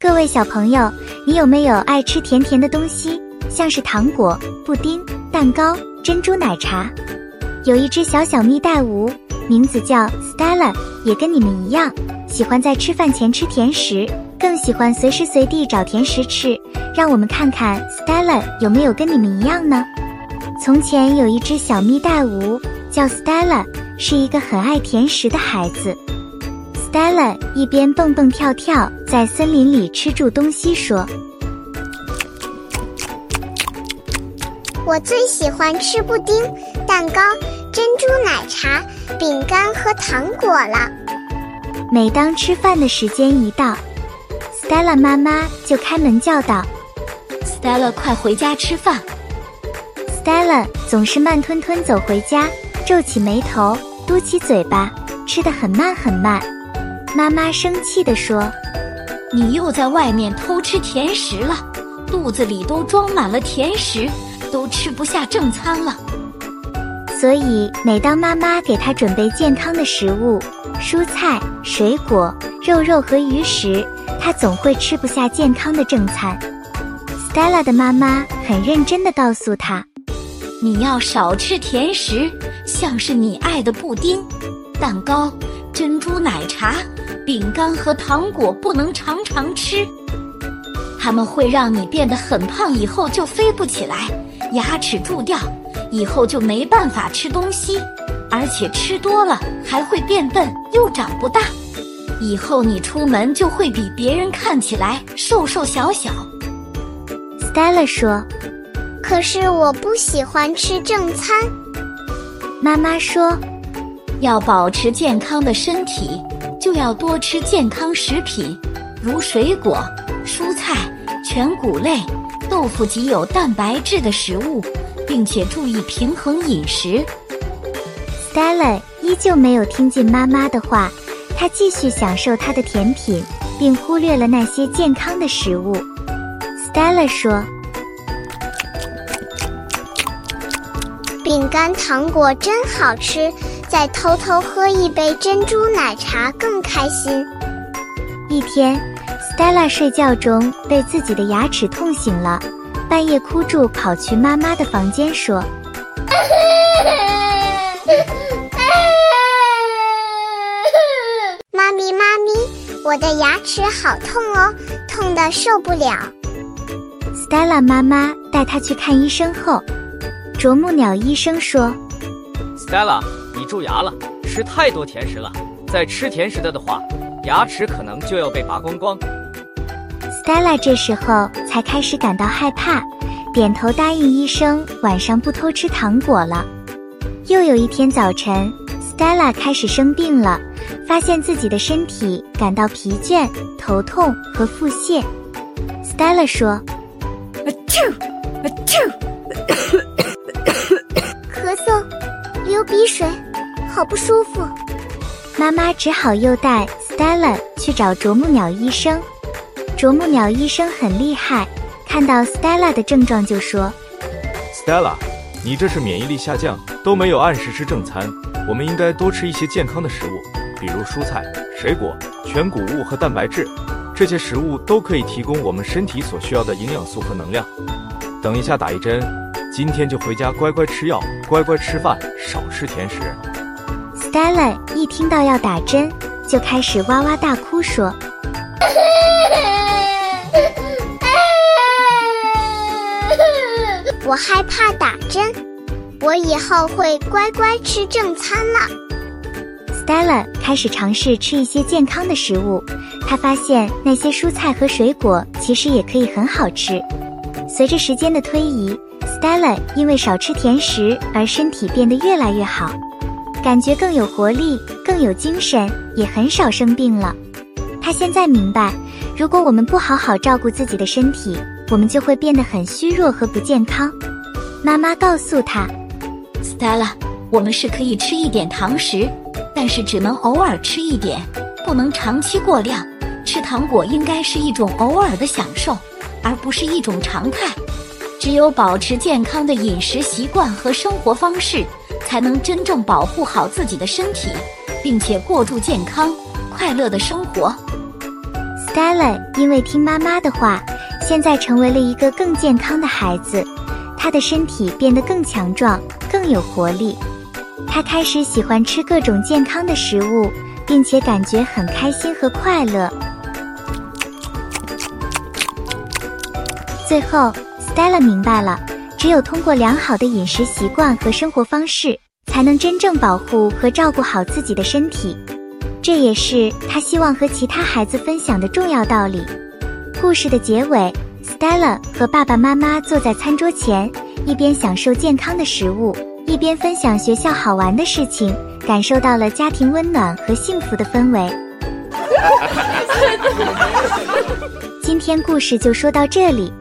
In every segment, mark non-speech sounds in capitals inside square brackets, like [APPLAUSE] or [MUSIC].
各位小朋友，你有没有爱吃甜甜的东西？像是糖果、布丁、蛋糕、珍珠奶茶。有一只小小蜜袋鼯，名字叫 Stella，也跟你们一样，喜欢在吃饭前吃甜食，更喜欢随时随地找甜食吃。让我们看看 Stella 有没有跟你们一样呢？从前有一只小蜜袋鼯，叫 Stella，是一个很爱甜食的孩子。Stella 一边蹦蹦跳跳在森林里吃住东西，说：“我最喜欢吃布丁、蛋糕、珍珠奶茶、饼干和糖果了。”每当吃饭的时间一到，Stella 妈妈就开门叫道：“Stella，快回家吃饭。”Stella 总是慢吞吞走回家，皱起眉头，嘟起嘴巴，吃得很慢很慢。妈妈生气地说：“你又在外面偷吃甜食了，肚子里都装满了甜食，都吃不下正餐了。所以每当妈妈给他准备健康的食物，蔬菜、水果、肉肉和鱼时，他总会吃不下健康的正餐。”Stella 的妈妈很认真地告诉他：“你要少吃甜食，像是你爱的布丁、蛋糕、珍珠奶茶。”饼干和糖果不能常常吃，它们会让你变得很胖，以后就飞不起来，牙齿蛀掉，以后就没办法吃东西，而且吃多了还会变笨，又长不大。以后你出门就会比别人看起来瘦瘦小小。Stella 说：“可是我不喜欢吃正餐。”妈妈说：“要保持健康的身体。”就要多吃健康食品，如水果、蔬菜、全谷类、豆腐及有蛋白质的食物，并且注意平衡饮食。Stella 依旧没有听进妈妈的话，她继续享受她的甜品，并忽略了那些健康的食物。Stella 说：“饼干、糖果真好吃。”再偷偷喝一杯珍珠奶茶更开心。一天，Stella 睡觉中被自己的牙齿痛醒了，半夜哭住跑去妈妈的房间说：“妈咪，妈咪，我的牙齿好痛哦，痛的受不了。”Stella 妈妈带她去看医生后，啄木鸟医生说：“Stella。”你蛀牙了，吃太多甜食了。再吃甜食的的话，牙齿可能就要被拔光光。Stella 这时候才开始感到害怕，点头答应医生，晚上不偷吃糖果了。又有一天早晨，Stella 开始生病了，发现自己的身体感到疲倦、头痛和腹泻。Stella 说：“啊啾，啊啾，咳嗽，流鼻水。”好不舒服，妈妈只好又带 Stella 去找啄木鸟医生。啄木鸟医生很厉害，看到 Stella 的症状就说：“Stella，你这是免疫力下降，都没有按时吃正餐。我们应该多吃一些健康的食物，比如蔬菜、水果、全谷物和蛋白质。这些食物都可以提供我们身体所需要的营养素和能量。等一下打一针，今天就回家乖乖吃药，乖乖吃饭，少吃甜食。” Stella 一听到要打针，就开始哇哇大哭，说：“ [LAUGHS] 我害怕打针，我以后会乖乖吃正餐了。”Stella 开始尝试吃一些健康的食物，她发现那些蔬菜和水果其实也可以很好吃。随着时间的推移，Stella 因为少吃甜食而身体变得越来越好。感觉更有活力，更有精神，也很少生病了。他现在明白，如果我们不好好照顾自己的身体，我们就会变得很虚弱和不健康。妈妈告诉他：“Stella，我们是可以吃一点糖食，但是只能偶尔吃一点，不能长期过量。吃糖果应该是一种偶尔的享受，而不是一种常态。只有保持健康的饮食习惯和生活方式。”才能真正保护好自己的身体，并且过住健康、快乐的生活。Stella 因为听妈妈的话，现在成为了一个更健康的孩子。她的身体变得更强壮，更有活力。她开始喜欢吃各种健康的食物，并且感觉很开心和快乐。最后，Stella 明白了，只有通过良好的饮食习惯和生活方式，才能真正保护和照顾好自己的身体。这也是他希望和其他孩子分享的重要道理。故事的结尾，Stella 和爸爸妈妈坐在餐桌前，一边享受健康的食物，一边分享学校好玩的事情，感受到了家庭温暖和幸福的氛围。[LAUGHS] 今天故事就说到这里，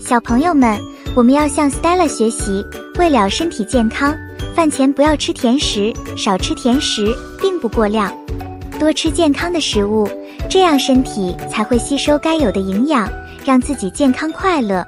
小朋友们，我们要向 Stella 学习，为了身体健康，饭前不要吃甜食，少吃甜食并不过量。多吃健康的食物，这样身体才会吸收该有的营养，让自己健康快乐。